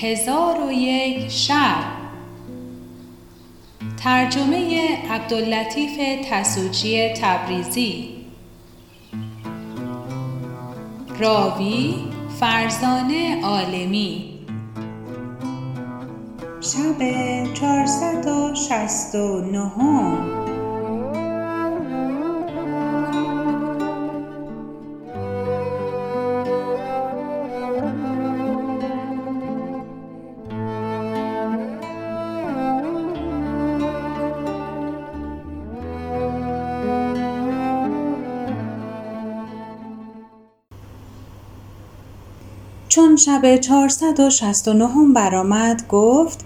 هزار و یک شب ترجمه عبداللطیف تسوچی تبریزی. راوی فرزانه عالمی. شب 469 شب چهارصد و شست و نهم برآمد گفت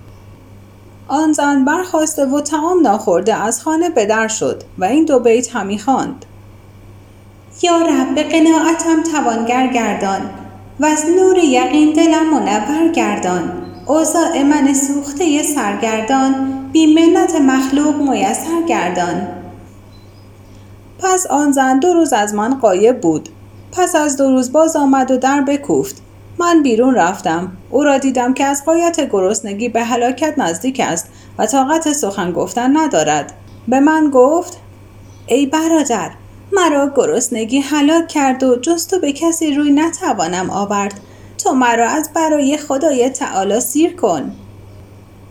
آن زن برخواسته و تعام ناخورده از خانه به در شد و این دو بیت همی خواند. یا رب به قناعتم توانگر گردان و از نور یقین دلم منور گردان. اوضاع من سوخته سرگردان بی منت مخلوق میسر گردان. پس آن زن دو روز از من غایب بود. پس از دو روز باز آمد و در بکوفت. من بیرون رفتم. او را دیدم که از قایت گرسنگی به هلاکت نزدیک است و طاقت سخن گفتن ندارد. به من گفت ای برادر مرا گرسنگی هلاک کرد و جز تو به کسی روی نتوانم آورد. تو مرا از برای خدای تعالی سیر کن.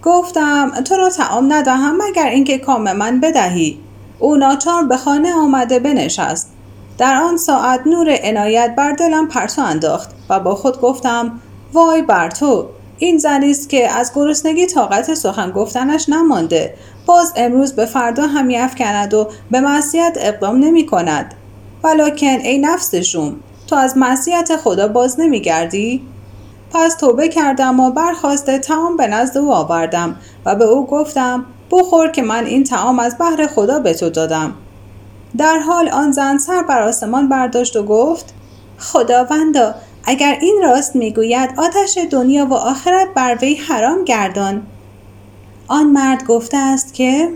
گفتم تو را تعام ندهم مگر اینکه کام من بدهی. او ناچار به خانه آمده بنشست. در آن ساعت نور عنایت بر دلم پرتو انداخت و با خود گفتم وای بر تو این زنی است که از گرسنگی طاقت سخن گفتنش نمانده. باز امروز به فردا همی افکند و به معصیت اقدام نمی کند. ولیکن ای نفس شوم تو از معصیت خدا باز نمی گردی؟ پس توبه کردم و برخواسته تعام به نزد او آوردم و به او گفتم بخور که من این تعام از بحر خدا به تو دادم. در حال آن زن سر بر آسمان برداشت و گفت خداوندا اگر این راست می‌گوید آتش دنیا و آخرت بر وی حرام گردان. آن مرد گفته است که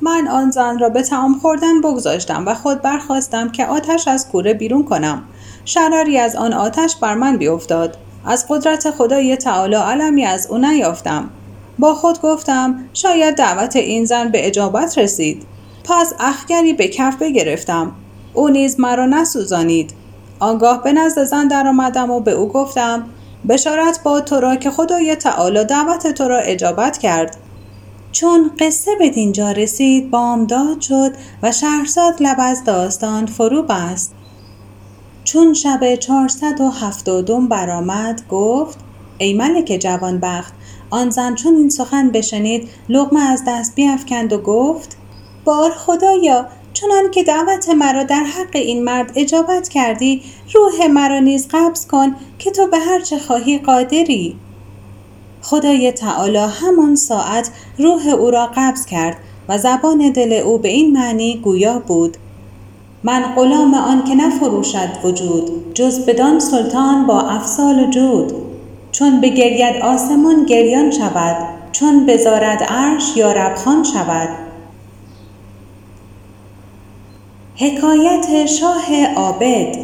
من آن زن را به تعام خوردن بگذاشتم و خود برخواستم که آتش از کوره بیرون کنم. شراری از آن آتش بر من بیفتاد از قدرت خدای تعالی علمی از او نیافتم. با خود گفتم شاید دعوت این زن به اجابت رسید. پس اخگری به کف بگرفتم. او نیز مرا نسوزانید. آنگاه به نزد زن درآمدم و به او گفتم بشارت با تو را که خدای تعالی دعوت تو را اجابت کرد. چون قصه به دینجا رسید بامداد شد و شهرزاد لب از داستان فرو بست. چون شب چهارصد و هفتادم برآمد گفت ای ملک جوانبخت آن زن چون این سخن بشنید لغمه از دست بیافکند و گفت بار خدایا چنان که دعوت مرا در حق این مرد اجابت کردی روح مرا نیز قبض کن که تو به هر چه خواهی قادری. خدای تعالی همان ساعت روح او را قبض کرد و زبان دل او به این معنی گویا بود. من غلام آن که نفروشد وجود جز بدان سلطان با افسال و جود. چون بگرید آسمان گریان شود چون بزارد عرش یا ربخان شود. حکایت شاه عابد.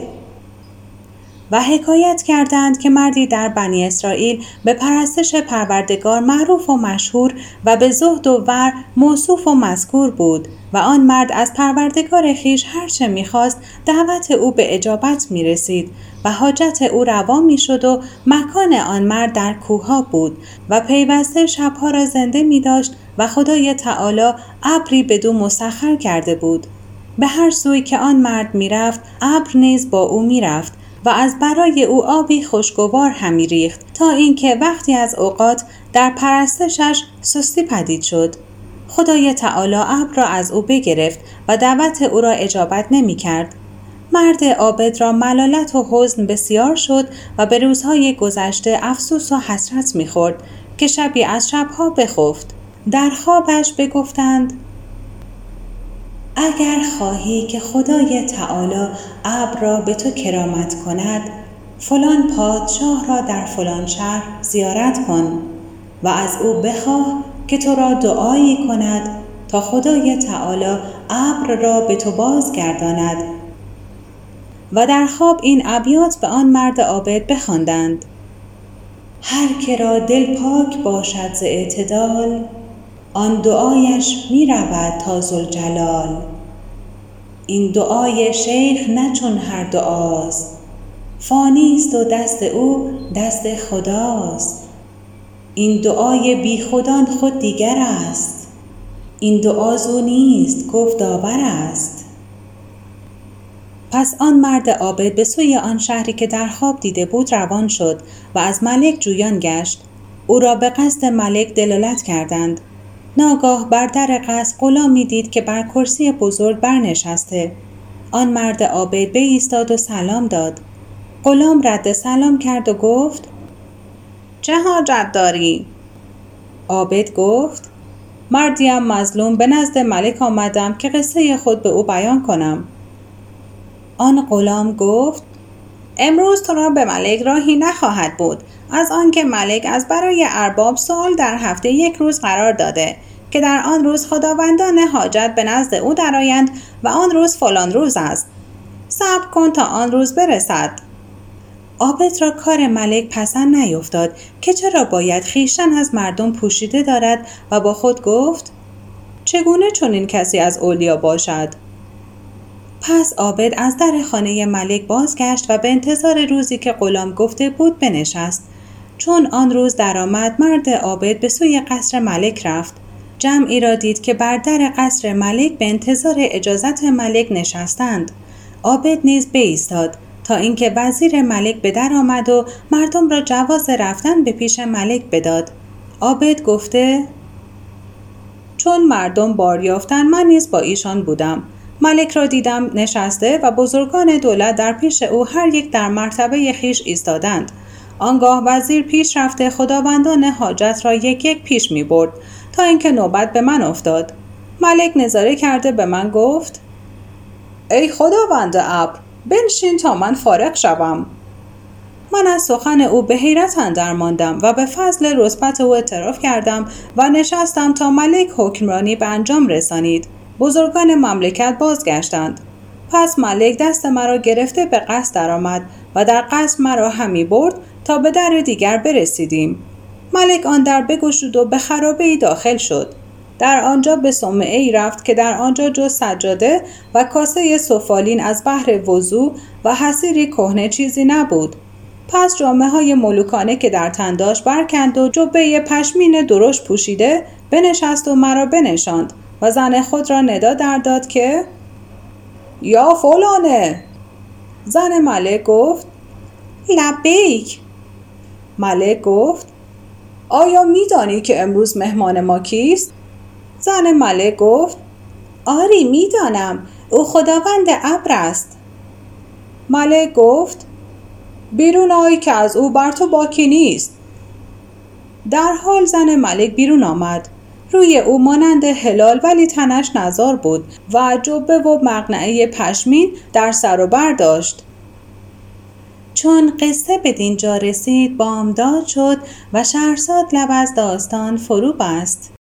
و حکایت کردند که مردی در بنی اسرائیل به پرستش پروردگار معروف و مشهور و به زهد و ور موصوف و مذکور بود و آن مرد از پروردگار خیش هرچه می‌خواست دعوت او به اجابت می رسید و حاجت او روا می شد و مکان آن مرد در کوها بود و پیوسته شبها را زنده می داشت و خدای تعالی ابری بدو مسخر کرده بود. به هر سوی که آن مرد می‌رفت ابر نیز با او می‌رفت و از برای او آبی خوشگوار همی ریخت تا اینکه وقتی از اوقات در پرستشش سستی پدید شد خدای تعالی ابر را از او بگرفت و دعوت او را اجابت نمی کرد. مرد عابد را ملالت و حزن بسیار شد و به روزهای گذشته افسوس و حسرت می‌خورد که شبی از شبها بخفت در خوابش بگفتند اگر خواهی که خدای تعالی ابر را به تو کرامت کند فلان پادشاه را در فلان شهر زیارت کن و از او بخواه که تو را دعایی کند تا خدای تعالی ابر را به تو بازگرداند. و در خواب این ابیات به آن مرد عابد بخواندند. هر که را دل پاک باشد ز اعتدال آن دعایش می رود تا ذوالجلال. این دعای شیخ نه چون هر دعاست. فانی است و دست او دست خداست. این دعای بیخودان خود دیگر است. این دعا زو نیست گفت داور است. پس آن مرد عابد به سوی آن شهری که در خواب دیده بود روان شد و از ملک جویان گشت. او را به قصد ملک دلالت کردند. ناگاه بر در قصد غلامی دید که بر کرسی بزرگ برنشسته. آن مرد عابد ایستاد و سلام داد. غلام رد سلام کرد و گفت چه حاجت داری؟ عابد گفت مردیم مظلوم به نزد ملک آمدم که قصه خود به او بیان کنم. آن غلام گفت امروز تو را به ملک راهی نخواهد بود از آنکه ملک از برای ارباب سوال در هفته یک روز قرار داده که در آن روز خداوندان حاجت به نزد او درآیند و آن روز فلان روز است. صبر کن تا آن روز برسد. عابد را کار ملک پسند نیفتاد که چرا باید خیشتن از مردم پوشیده دارد و با خود گفت چگونه چنین کسی از اولیا باشد؟ پس عابد از در خانه ملک بازگشت و به انتظار روزی که غلام گفته بود بنشست. چون آن روز درآمد مرد عابد به سوی قصر ملک رفت. جمعی را دید که بر در قصر ملک به انتظار اجازت ملک نشستند. عابد نیز بایستاد تا اینکه وزیر ملک به در آمد و مردم را جواز رفتن به پیش ملک بداد. عابد گفته چون مردم بار یافتن من نیز با ایشان بودم. ملک را دیدم نشسته و بزرگان دولت در پیش او هر یک در مرتبه خیش ایستادند. آنگاه وزیر پیش رفته خداوندان حاجت را یک یک پیش می برد تا اینکه نوبت به من افتاد. ملک نظاره کرده به من گفت ای خداوند ابر بنشین تا من فارغ شوم. من از سخن او به حیرت اندر ماندم و به فضل رسبت او اعتراف کردم و نشستم تا ملک حکمرانی به انجام رسانید. بزرگان مملکت بازگشتند. پس ملک دست مرا گرفته به قصد درآمد و در قصد مرا همی برد تا به در دیگر برسیدیم. ملک آن در بگشود و به خرابه ای داخل شد. در آنجا به صومعه ای رفت که در آنجا جز سجاده و کاسه سفالین از بحر وضوع و حسیری کهنه چیزی نبود. پس جامعه های ملوکانه که در تن داشت برکند و جبه پشمین درشت پوشیده بنشست و مرا بنشاند. و زن خود را ندا در داد که یا فلانه. زن ملک گفت لبیک. ملک گفت آیا میدانی که امروز مهمان ما کیست؟ زن ملک گفت آری می‌دانم. او خداوند ابر است. ملک گفت بیرون آی که از او بر تو باکی نیست. در حال زن ملک بیرون آمد. روی او مانند هلال ولی تنش نزار بود و جبه و مقنعه پشمین در سر و بر داشت. چون قصه به دینجا رسید بامداد شد و شهرزاد لب از داستان فرو بست.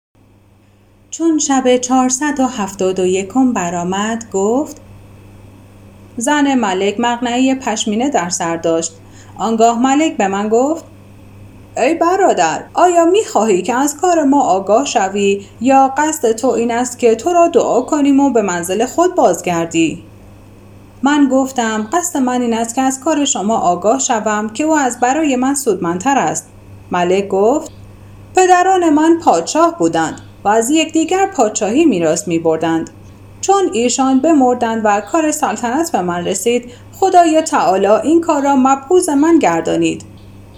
چون شب چهارصد و هفتاد و یکم برآمد گفت زن ملک مقنعه پشمینه در سر داشت. آنگاه ملک به من گفت ای برادر آیا می خواهی که از کار ما آگاه شوی یا قصد تو این است که تو را دعا کنیم و به منزل خود بازگردی؟ من گفتم قصد من این است که از کار شما آگاه شوم که او از برای من سودمندتر است. ملک گفت پدران من پادشاه بودند و از یکدیگر پادشاهی میراث می بردند. چون ایشان بمردند و کار سلطنت به من رسید خدای تعالی این کار را مبعوض من گردانید.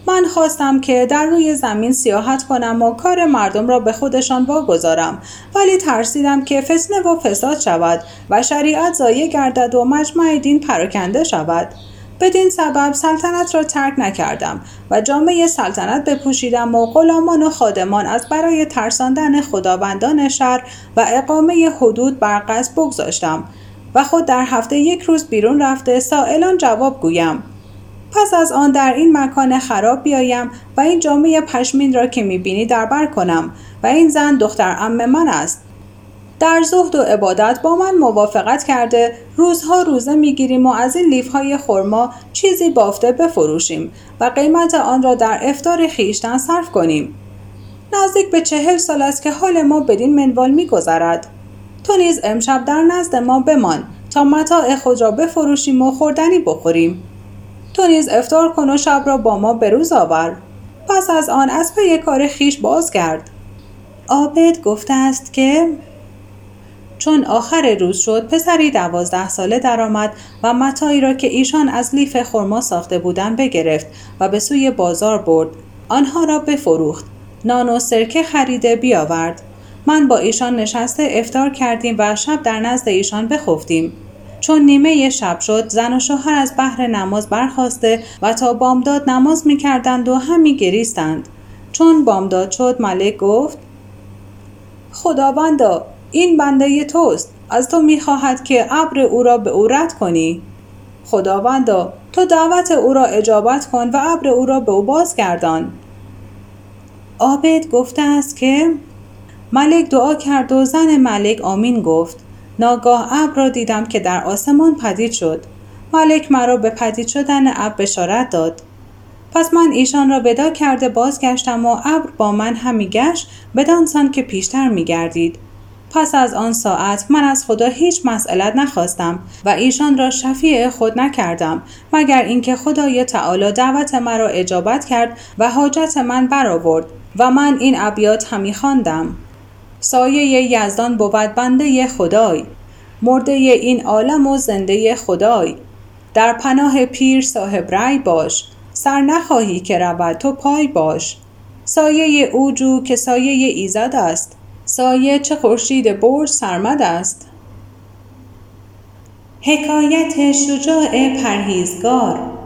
من خواستم که در روی زمین سیاحت کنم و کار مردم را به خودشان واگذارم. ولی ترسیدم که فتنه و فساد شود و شریعت ضایع گردد و مجمع دین پراکنده شود. بدین سبب سلطنت را ترک نکردم و جامعه سلطنت بپوشیدم و غلامان و خادمان از برای ترساندن خداوندان شهر و اقامه حدود بر قصد بگذاشتم و خود در هفته یک روز بیرون رفته سائلان جواب گویم. پس از آن در این مکان خراب بیایم و این جامعه پشمین را که می‌بینی در بر کنم و این زن دختر ام من است. در زهد و عبادت با من موافقت کرده روزها روزه می‌گیریم و از این لیفهای خرما چیزی بافته بفروشیم و قیمت آن را در افتار خیشتن صرف کنیم. نزدیک به چهل سال است که حال ما بدین منوال میگذرد. تو نیز امشب در نزد ما بمان تا متاع خود را بفروشیم و خوردنی بخوریم. تو نیز افتار کن و شب را با ما بروز آور. پس از آن از پی کار خیش باز کرد. عابد گفته است که چون آخر روز شد پسری دوازده ساله درآمد و متایی را که ایشان از لیف خرما ساخته بودند بگرفت و به سوی بازار برد. آنها را بفروخت. نان و سرکه خریده بیاورد. من با ایشان نشسته افتار کردیم و شب در نزد ایشان بخفتیم. چون نیمه شب شد زن و شوهر از بحر نماز برخواسته و تا بامداد نماز می‌کردند و همی گریستند. چون بامداد شد ملک گفت خداوندا این بنده توست. از تو می‌خواهد که ابر او را به او رد کنی. خداوندا تو دعوت او را اجابت کن و ابر او را به او بازگردان. عابد گفته است که ملک دعا کرد و زن ملک آمین گفت. ناگاه ابر را دیدم که در آسمان پدید شد. ملک مرا به پدید شدن ابر بشارت داد. پس من ایشان را ودا کرده بازگشتم و ابر با من همی گشت بدانسان که پیشتر میگردید پس از آن ساعت من از خدا هیچ مسئلت نخواستم و ایشان را شفیع خود نکردم مگر اینکه خدای تعالی دعوت مرا اجابت کرد و حاجت من برآورد و من این ابیات همی خواندم. سایه یزدان بود بنده خدای مرده این عالم و زنده خدای. در پناه پیر صاحب رای باش سر نخواهی که رود تو پای باش. سایه او جو که سایه ایزد است سایه چه خورشید برج سرمد است. حکایت شجاع پرهیزگار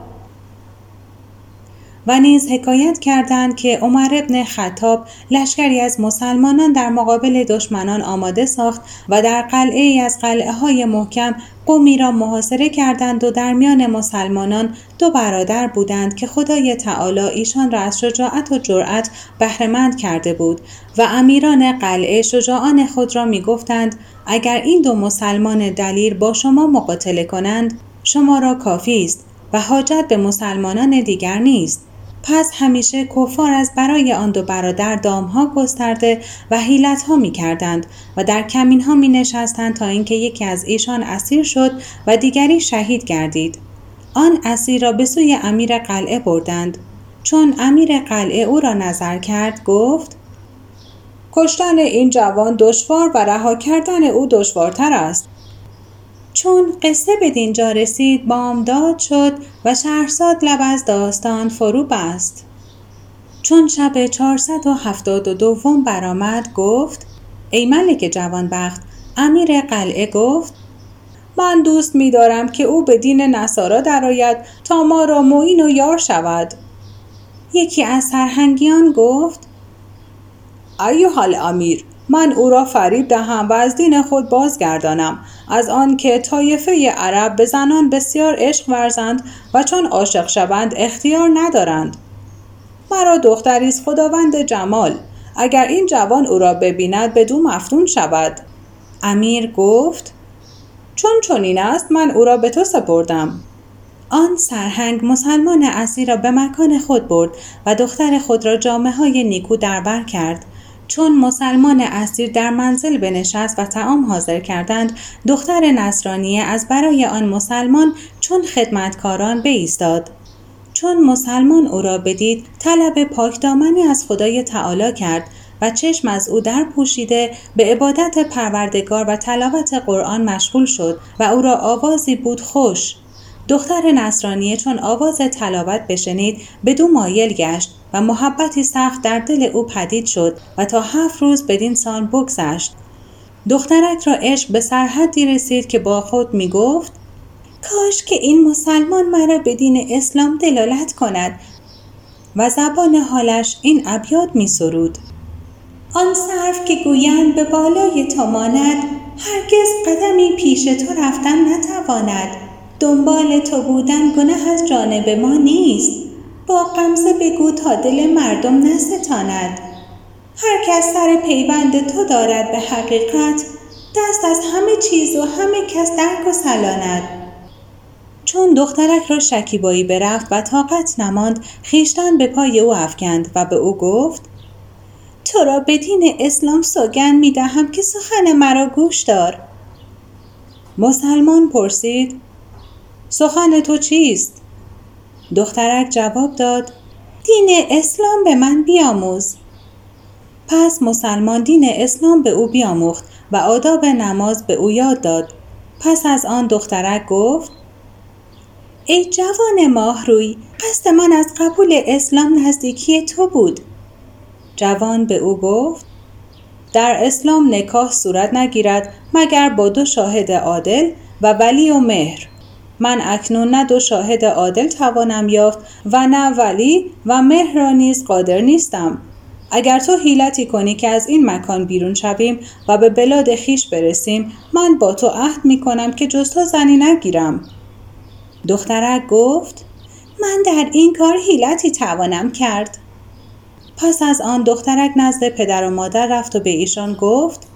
و نیز حکایت کردند که عمر ابن خطاب لشکری از مسلمانان در مقابل دشمنان آماده ساخت و در قلعه ای از قلعه های محکم قومی را محاصره کردند و در میان مسلمانان دو برادر بودند که خدای تعالی ایشان را از شجاعت و جرأت بهرهمند کرده بود و امیران قلعه شجاعان خود را می گفتند اگر این دو مسلمان دلیر با شما مقاتله کنند شما را کافی است و حاجت به مسلمانان دیگر نیست. پس همیشه کفار از برای آن دو برادر دامها گسترده و ها می کردند و در کمین ها می نشستند تا اینکه یکی از ایشان اسیر شد و دیگری شهید گردید. آن اسیر را به سوی امیر قلعه بردند. چون امیر قلعه او را نظر کرد گفت کشتن این جوان دشوار و رها کردن او دشوارتر است. چون قصه به دینجا رسید بامداد شد و شهرزاد لب از داستان فرو بست. چون شب 472 برآمد گفت ای ملک جوانبخت امیر قلعه گفت من دوست می دارم که او به دین نصارا درآید تا ما را معین و یار شود. یکی از سرهنگیان گفت حال امیر من او را فریب دهم و از دین خود بازگردانم. از آنکه طایفه عرب به زنان بسیار عشق ورزند و چون عاشق شوند اختیار ندارند. مرا دختری است خداوند جمال. اگر این جوان او را ببیند بدو مفتون شود. امیر گفت چون چنین است من او را به تو سپردم. آن سرهنگ مسلمان اصلی را به مکان خود برد و دختر خود را جامعه های نیکو دربر کرد. چون مسلمان اسیر در منزل بنشست و تعام حاضر کردند دختر نصرانیه از برای آن مسلمان چون خدمتکاران بایستاد چون مسلمان او را بدید طلب پاکدامنی از خدای تعالی کرد و چشم از او در پوشیده به عبادت پروردگار و تلاوت قرآن مشغول شد و او را آوازی بود خوش. دختر نصرانیه چون آواز تلاوت بشنید بدو مایل گشت و محبتی سخت در دل او پدید شد و تا هفت روز بدین سان بگذشت دخترک را عشق به سرحدی رسید که با خود می گفت کاش که این مسلمان مرا به دین اسلام دلالت کند و زبان حالش این ابیات می سرود. آن صرف که گویند به بالای تو ماند هرگز قدمی پیش تو رفتن نتواند دنبال تو بودن گناه از جانب ما نیست. با قمزه بگو تا دل مردم نستاند. هر کس سر پیوند تو دارد به حقیقت. دست از همه چیز و همه کس درک و سلاند. چون دخترک را شکیبایی برفت و طاقت نماند خیشتن به پای او افکند و به او گفت تو را به دین اسلام سوگن می دهم که سخن مرا گوش دار. مسلمان پرسید سخن تو چیست؟ دخترک جواب داد دین اسلام به من بیاموز. پس مسلمان دین اسلام به او بیاموخت و آداب نماز به او یاد داد. پس از آن دخترک گفت ای جوان ماهروی قصد من از قبول اسلام نزدیکی تو بود. جوان به او گفت در اسلام نکاح صورت نگیرد مگر با دو شاهد عادل و ولی و مهر. من اکنون نه دو شاهد عادل توانم یافت و نه ولی و مهر را نیز قادر نیستم. اگر تو حیلتی کنی که از این مکان بیرون شویم و به بلاد خیش برسیم من با تو عهد می کنم که جز تو زنی نگیرم. دخترک گفت من در این کار حیلتی توانم کرد. پس از آن دخترک نزد پدر و مادر رفت و به ایشان گفت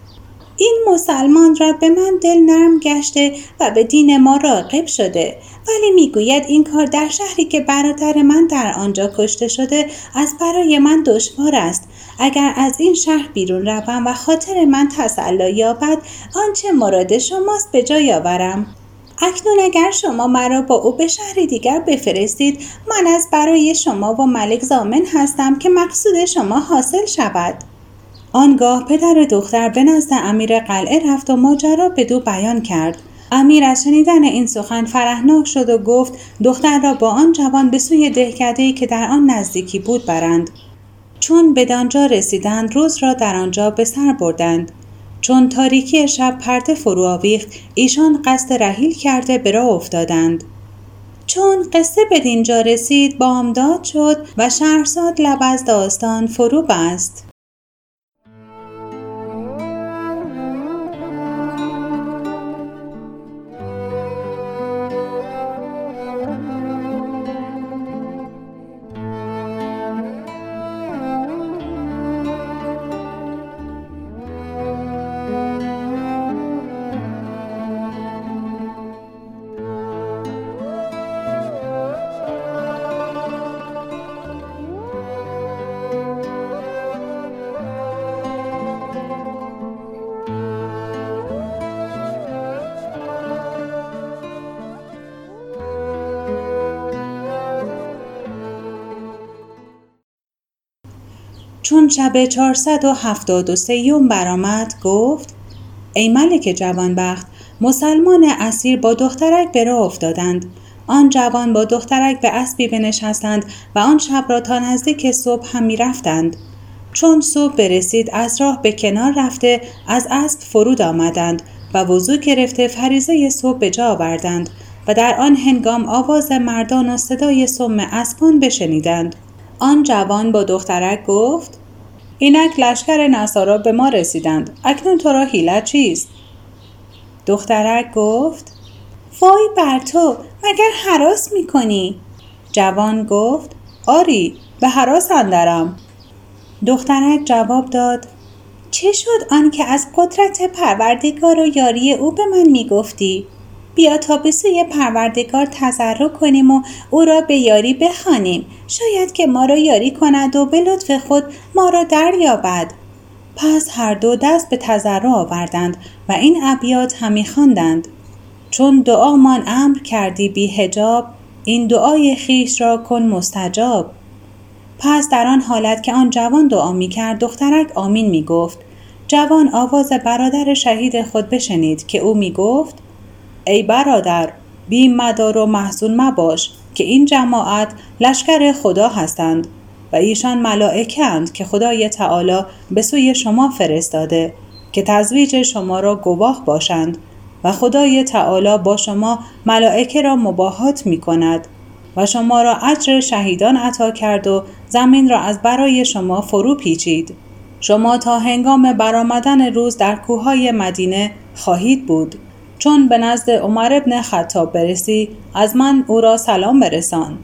این مسلمان را به من دل نرم گشته و به دین ما راقب شده. ولی می‌گوید این کار در شهری که برادر من در آنجا کشته شده از برای من دشوار است. اگر از این شهر بیرون روم و خاطر من تسلا یابد آنچه مراد شماست به جای آورم. اکنون اگر شما مرا با او به شهری دیگر بفرستید من از برای شما و ملک زامن هستم که مقصود شما حاصل شود. آنگاه پدر دختر به نزد امیر قلعه رفت و ماجرا به دو بیان کرد. امیر از شنیدن این سخن فرهناک شد و گفت دختر را با آن جوان به سوی دهکدهای که در آن نزدیکی بود برند. چون بدانجا رسیدند روز را در آنجا به سر بردند. چون تاریکی شب پرده فرو آویخت ایشان قصد رحیل کرده به راه افتادند. چون قصه به دینجا رسید بامداد شد و شهرزاد لب از داستان فرو بست. شب چهارصد و هفتاد و سیوم برآمد گفت ای ملک جوانبخت مسلمان اسیر با دخترک به راه افتادند آن جوان با دخترک به اسبی بنشستند و آن شب را تا نزدیک صبح هم می رفتند. چون صبح برسید از راه به کنار رفته از اسب فرود آمدند و وضوع گرفته فریزه صبح به جا آوردند و در آن هنگام آواز مردان و صدای سم اسبان بشنیدند آن جوان با دخترک گفت اینک لشکر نصارا به ما رسیدند. اکنون تو را حیلت چیست؟ دخترک گفت وای بر تو مگر حراس می‌کنی؟ جوان گفت آری به حراس اندرم. دخترک جواب داد چه شد آنکه از قدرت پروردگار و یاری او به من می‌گفتی؟ بیا تا به سوی پروردگار تضرع کنیم و او را به یاری بخوانیم. شاید که ما را یاری کند و به لطف خود ما را دریابد. پس هر دو دست به تضرع آوردند و این ابیات همی خواندند. چون دعامان امر کردی بی هجاب این دعای خیش را کن مستجاب. پس در آن حالت که آن جوان دعا می کرد دخترک آمین می گفت. جوان آواز برادر شهید خود بشنید که او می گفت ای برادر بیم مدار و محزون مباش که این جماعت لشکر خدا هستند و ایشان ملائکند که خدای تعالی به سوی شما فرستاده که تزویج شما را گواه باشند و خدای تعالی با شما ملائکه را مباهات می کند و شما را اجر شهیدان عطا کرد و زمین را از برای شما فرو پیچید. شما تا هنگام برآمدن روز در کوههای مدینه خواهید بود. چون به نزد عمر ابن خطاب برسی از من او را سلام برسان.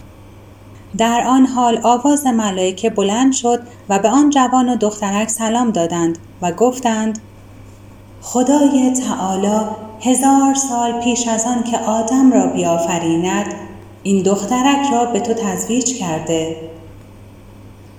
در آن حال آواز ملائکه بلند شد و به آن جوان و دخترک سلام دادند و گفتند خدای تعالی هزار سال پیش از آن که آدم را بیافریند این دخترک را به تو تزویج کرده.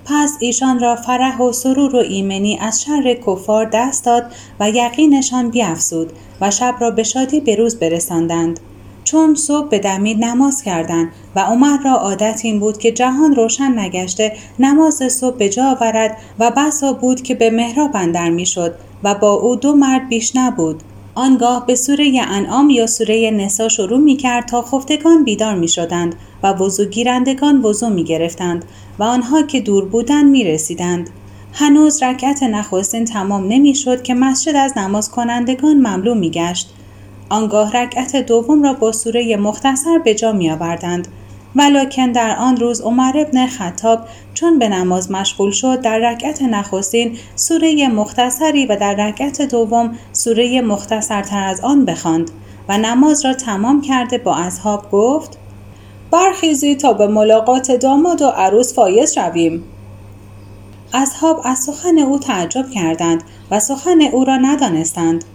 پس ایشان را فرح و سرور و ایمنی از شر کفار دست داد و یقینشان بیافزود و شب را به شادی به روز برساندند. چون صبح به دمید نماز کردند و عمر را عادت این بود که جهان روشن نگشته نماز صبح به جا آورد و بسا بود که به مهراب اندر می‌شد و با او دو مرد بیش نبود. آنگاه به سوره انعام یا سوره نسا شروع می کرد تا خفتگان بیدار می شدند و وضو گیرندگان وضو می گرفتند و آنها که دور بودند می رسیدند. هنوز رکعت نخستین تمام نمی شد که مسجد از نماز کنندگان مملو می گشت. آنگاه رکعت دوم را با سوره مختصر به جا می آوردند. ولکن در آن روز عمر ابن خطاب چون به نماز مشغول شد در رکعت نخستین سوره مختصری و در رکعت دوم سوره مختصرتر از آن بخواند و نماز را تمام کرده با اصحاب گفت برخیزی تا به ملاقات داماد و عروس فایز شویم. اصحاب از سخن او تعجب کردند و سخن او را ندانستند.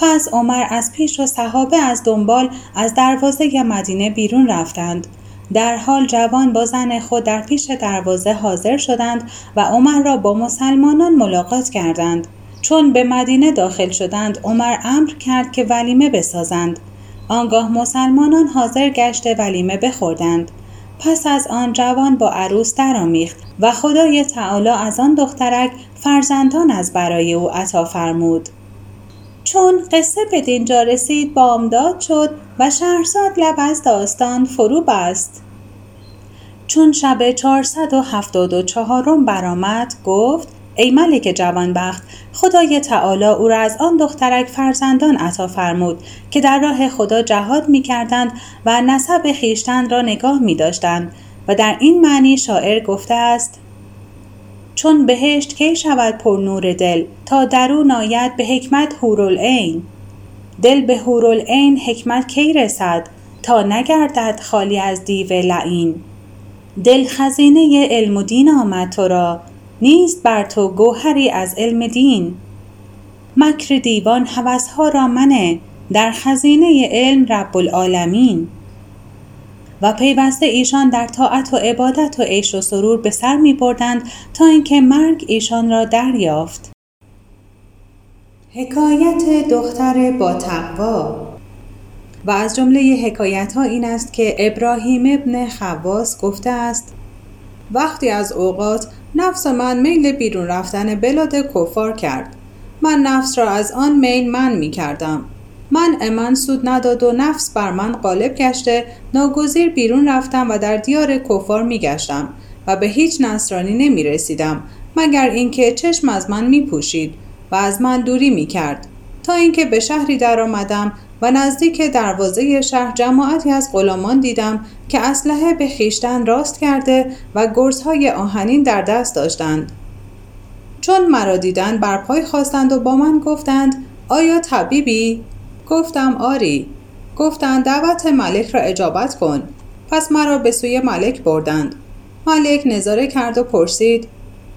پس عمر از پیش و صحابه از دنبال از دروازه مدینه بیرون رفتند. در حال جوان با زن خود در پیش دروازه حاضر شدند و عمر را با مسلمانان ملاقات کردند. چون به مدینه داخل شدند عمر امر کرد که ولیمه بسازند. آنگاه مسلمانان حاضر گشته ولیمه بخوردند. پس از آن جوان با عروس درآمیخت و خدای تعالی از آن دخترک فرزندان از برای او عطا فرمود. چون قصه به دینجا رسید بامداد شد و شهرزاد لب از داستان فرو بست. چون شب چهارصد و هفتاد و چهارم برآمد گفت ای ملک جوانبخت خدای تعالی او را از آن دخترک فرزندان عطا فرمود که در راه خدا جهاد می کردند و نسب خیشتن را نگاه می داشتند و در این معنی شاعر گفته است چون بهشت کی شود پر نور دل تا درون آید به حکمت هورالعین دل به هورالعین حکمت کی رسد تا نگردد خالی از دیو لعین. دل خزینه علم و دین آمد تو را نیست بر تو گوهری از علم دین. مکر دیوان هوسها را منه در خزینه علم رب العالمین. و پیوسته ایشان در طاعت و عبادت و عیش و سرور به سر می بردند تا اینکه مرگ ایشان را دریافت. حکایت دختر با تقوا و از جمله حکایت ها این است که ابراهیم ابن خواس گفته است وقتی از اوقات نفس من میل بیرون رفتن بلاد کفار کرد من نفس را از آن میل من می کردم من من سود نداد و نفس بر من غالب گشته ناگزیر بیرون رفتم و در دیار کفار می گشتم و به هیچ نصرانی نمی رسیدم مگر اینکه چشم از من می پوشید و از من دوری می کرد تا اینکه به شهری درآمدم و نزدیک دروازه شهر جماعتی از غلامان دیدم که اسلحه به خیشتن راست کرده و گرزهای آهنین در دست داشتند. چون مرا دیدند بر پای خواستند و با من گفتند آیا طبیبی؟ گفتم آری. گفتند دعوت ملک را اجابت کن. پس مرا به سوی ملک بردند. ملک نظاره کرد و پرسید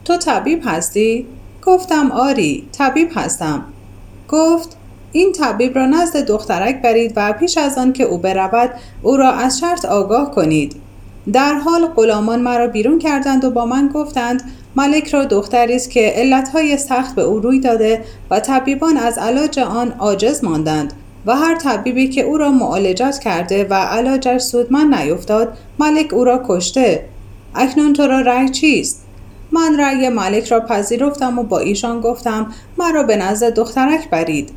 تو طبیب هستی؟ گفتم آری طبیب هستم. گفت این طبیب را نزد دخترک برید و پیش از آن که او برود او را از شرط آگاه کنید. در حال غلامان مرا بیرون کردند و با من گفتند ملک را دختری است که علتهای سخت به او روی داده و طبیبان از علاج آن عاجز ماندند. و هر طبیبی که او را معالجت کرده و علاجش سودمند نیفتاد ملک او را کشته. اکنون تو را رأی چیست؟ من رأی ملک را پذیرفتم و با ایشان گفتم مرا به نزد دخترک برید.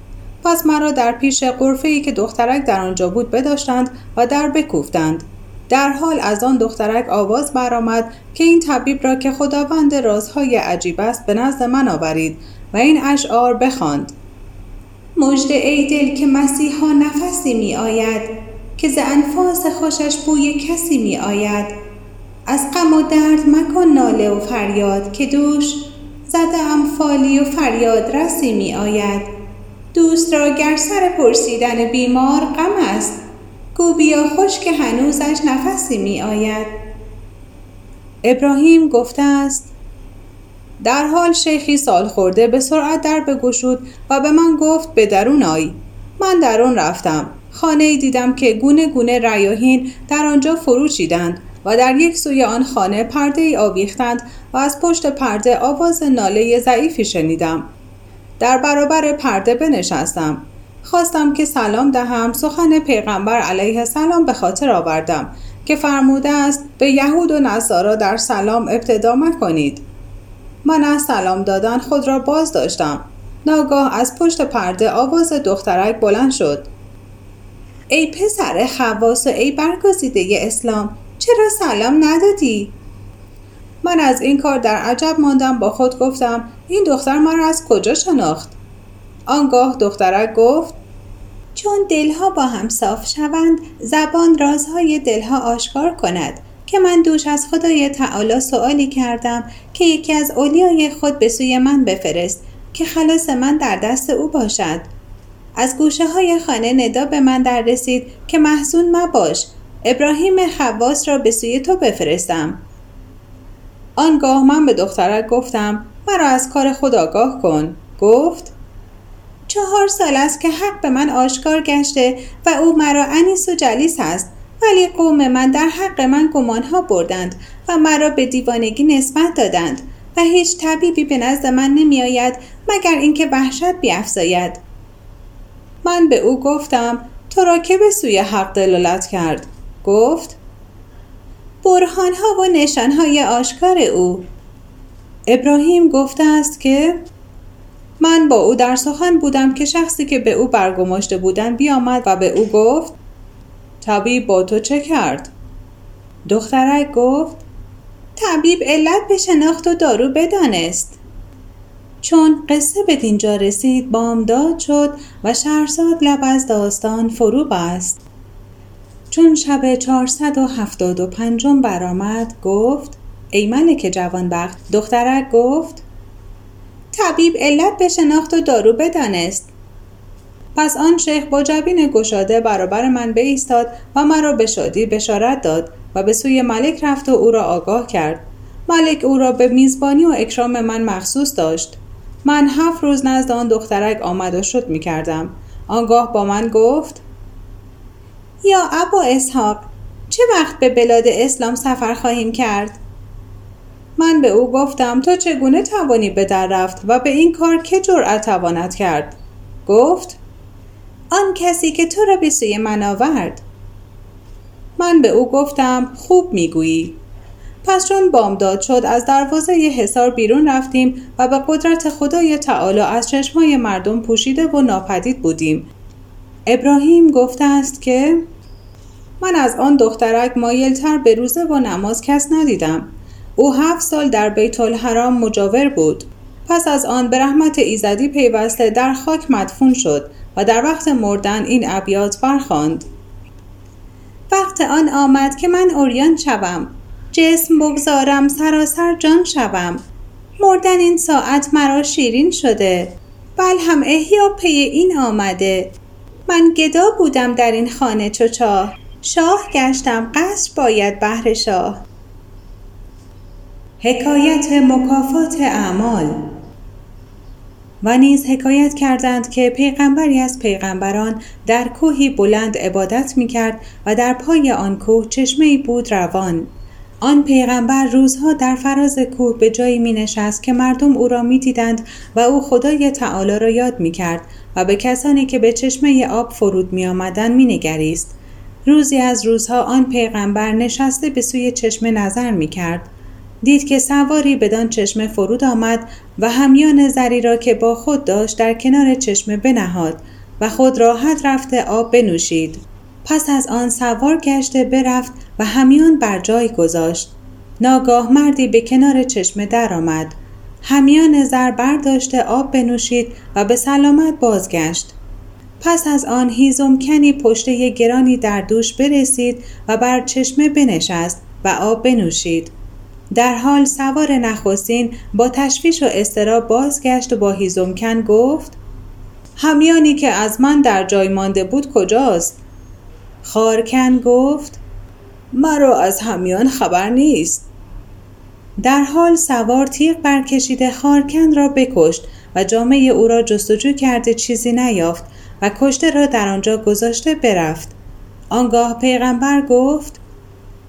پس مرا در پیش قرفه ای که دخترک در آنجا بود بداشتند و در بکوفتند. در حال از آن دخترک آواز برآمد که این طبیب را که خداوند رازهای عجیب است به نزد من آورید و این اشعار بخواند. مجد ای دل که مسیحا نفسی می آید که ز انفاس خوشش بوی کسی می آید. از غم و درد مکن ناله و فریاد که دوش زده ام فالی و فریاد رسی می آید. دوست را گر سر پرسیدن بیمار غم است گو بیا خوش که هنوزش نفسی می آید. ابراهیم گفته است در حال شیخی سال خورده به سرعت در بگشود و به من گفت به درون آی. من درون رفتم. خانه ای دیدم که گونه گونه ریاهین در آنجا فرو چیدند و در یک سوی آن خانه پرده ای آویختند و از پشت پرده آواز ناله ضعیفی شنیدم. در برابر پرده بنشستم. خواستم که سلام دهم سخن پیغمبر علیه السلام به خاطر آوردم که فرموده است به یهود و نصارا در سلام ابتدا مکنید. من از سلام دادن خود را باز داشتم ناگاه از پشت پرده آواز دخترک بلند شد ای پسر خواس و ای برگزیده اسلام چرا سلام ندادی؟ من از این کار در عجب ماندم با خود گفتم این دختر مرا از کجا شناخت؟ آنگاه دخترک گفت چون دلها با هم صاف شوند زبان رازهای دلها آشکار کند که من دوش از خدای تعالی سوالی کردم که یکی از اولیای خود به سوی من بفرست که خلاص من در دست او باشد. از گوشه های خانه ندا به من در رسید که محزون مباش ابراهیم خواس را به سوی تو بفرستم. آنگاه من به دخترک گفتم مرا از کار خود آگاه کن. گفت چهار سال است که حق به من آشکار گشته و او مرا انیس و جلیس است. ولی قوم من در حق من گمانها بردند و مرا به دیوانگی نسبت دادند و هیچ طبیبی به نزد من نمی آید مگر اینکه وحشت بیافزاید. من به او گفتم تو را که به سوی حق دلالت کرد؟ گفت برهانها و نشانهای آشکار او. ابراهیم گفته است که من با او در سخن بودم که شخصی که به او برگماشته بودن بیامد و به او گفت طبیب با تو چه کرد؟ دخترک گفت طبیب علت به شناخت و دارو بدانست. چون قصه به دینجا رسید بامداد شد و شهرزاد لب از داستان فرو بست. چون شب 475 برآمد گفت ای ملک جوانبخت دخترک گفت طبیب علت به شناخت و دارو بدانست. پس آن شیخ با جبین گشاده برابر من بایستاد و مرا به شادی بشارت داد و به سوی ملک رفت و او را آگاه کرد ملک او را به میزبانی و اکرام من مخصوص داشت من هفت روز نزد آن دخترک آمد و شد می کردم. آنگاه با من گفت یا ابا اسحاق چه وقت به بلاد اسلام سفر خواهیم کرد؟ من به او گفتم تو چگونه توانی به در رفت و به این کار که جرأت تواند کرد؟ گفت آن کسی که تو را به سوی من آورد. من به او گفتم خوب می‌گویی. پس چون بامداد شد از دروازه حصار بیرون رفتیم و به قدرت خدای تعالی از چشمای مردم پوشیده و ناپدید بودیم. ابراهیم گفته است که من از آن دخترک مایلتر به روزه و نماز کس ندیدم. او هفت سال در بیت الحرام مجاور بود. پس از آن به رحمت ایزدی پیوسته در خاک مدفون شد. و در وقت مردن این ابیات برخواند وقت آن آمد که من اوریان شوم. جسم بگذارم سراسر جان شوم. مردن این ساعت مرا شیرین شده. بل هم احیا پی این آمده. من گدا بودم در این خانه چو چاه. شاه گشتم قصر باید بهر شاه. حکایت مکافات اعمال و نیز حکایت کردند که پیغمبری از پیغمبران در کوهی بلند عبادت می کرد و در پای آن کوه چشمه بود روان آن پیغمبر روزها در فراز کوه به جایی می نشست که مردم او را می دیدند و او خدای تعالی را یاد می کرد و به کسانی که به چشمه آب فرود می آمدن می نگریست. روزی از روزها آن پیغمبر نشسته به سوی چشمه نظر می کرد. دید که سواری بدان چشمه فرود آمد و همیان زری را که با خود داشت در کنار چشمه بنهاد و خود راحت رفته آب بنوشید. پس از آن سوار گشته برفت و همیان بر جای گذاشت. ناگاه مردی به کنار چشمه درآمد همیان زر برداشته آب بنوشید و به سلامت بازگشت. پس از آن هیزم کنی پشته گرانی در دوش برسید و بر چشمه بنشست و آب بنوشید. در حال سوار نخستین با تشویش و استرا بازگشت و با هیزمکن گفت همیانی که از من در جای مانده بود کجاست؟ خارکن گفت مرا از همیان خبر نیست. در حال سوار تیغ برکشیده خارکن را بکشت و جامعه او را جستجو کرده چیزی نیافت و کشته را در آنجا گذاشته برفت. آنگاه پیغمبر گفت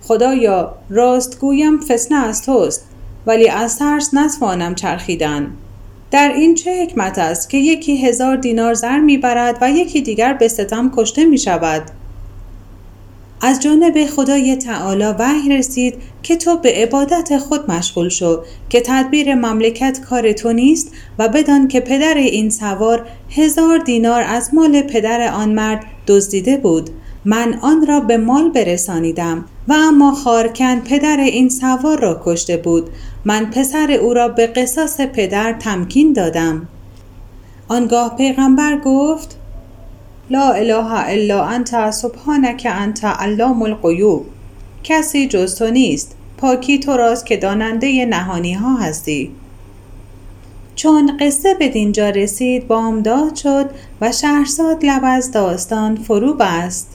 خدایا راست گویم فسنه از توست ولی از ترس نتوانم چرخیدن. در این چه حکمت است که یکی هزار دینار زر می‌برد و یکی دیگر به ستم کشته می شود از جانب خدای تعالی وحی رسید که تو به عبادت خود مشغول شو که تدبیر مملکت کار تو نیست و بدان که پدر این سوار هزار دینار از مال پدر آن مرد دزدیده بود. من آن را به مال برسانیدم و اما خارکن پدر این سوار را کشته بود. من پسر او را به قصاص پدر تمکین دادم. آنگاه پیغمبر گفت لا اله الا انت سبحانک انت علام الغیوب. کسی جز تو نیست. پاکی تو راست که داننده نهانی ها هستی. چون قصه به دینجا رسید بامداد شد و شهرزاد لب از داستان فرو بست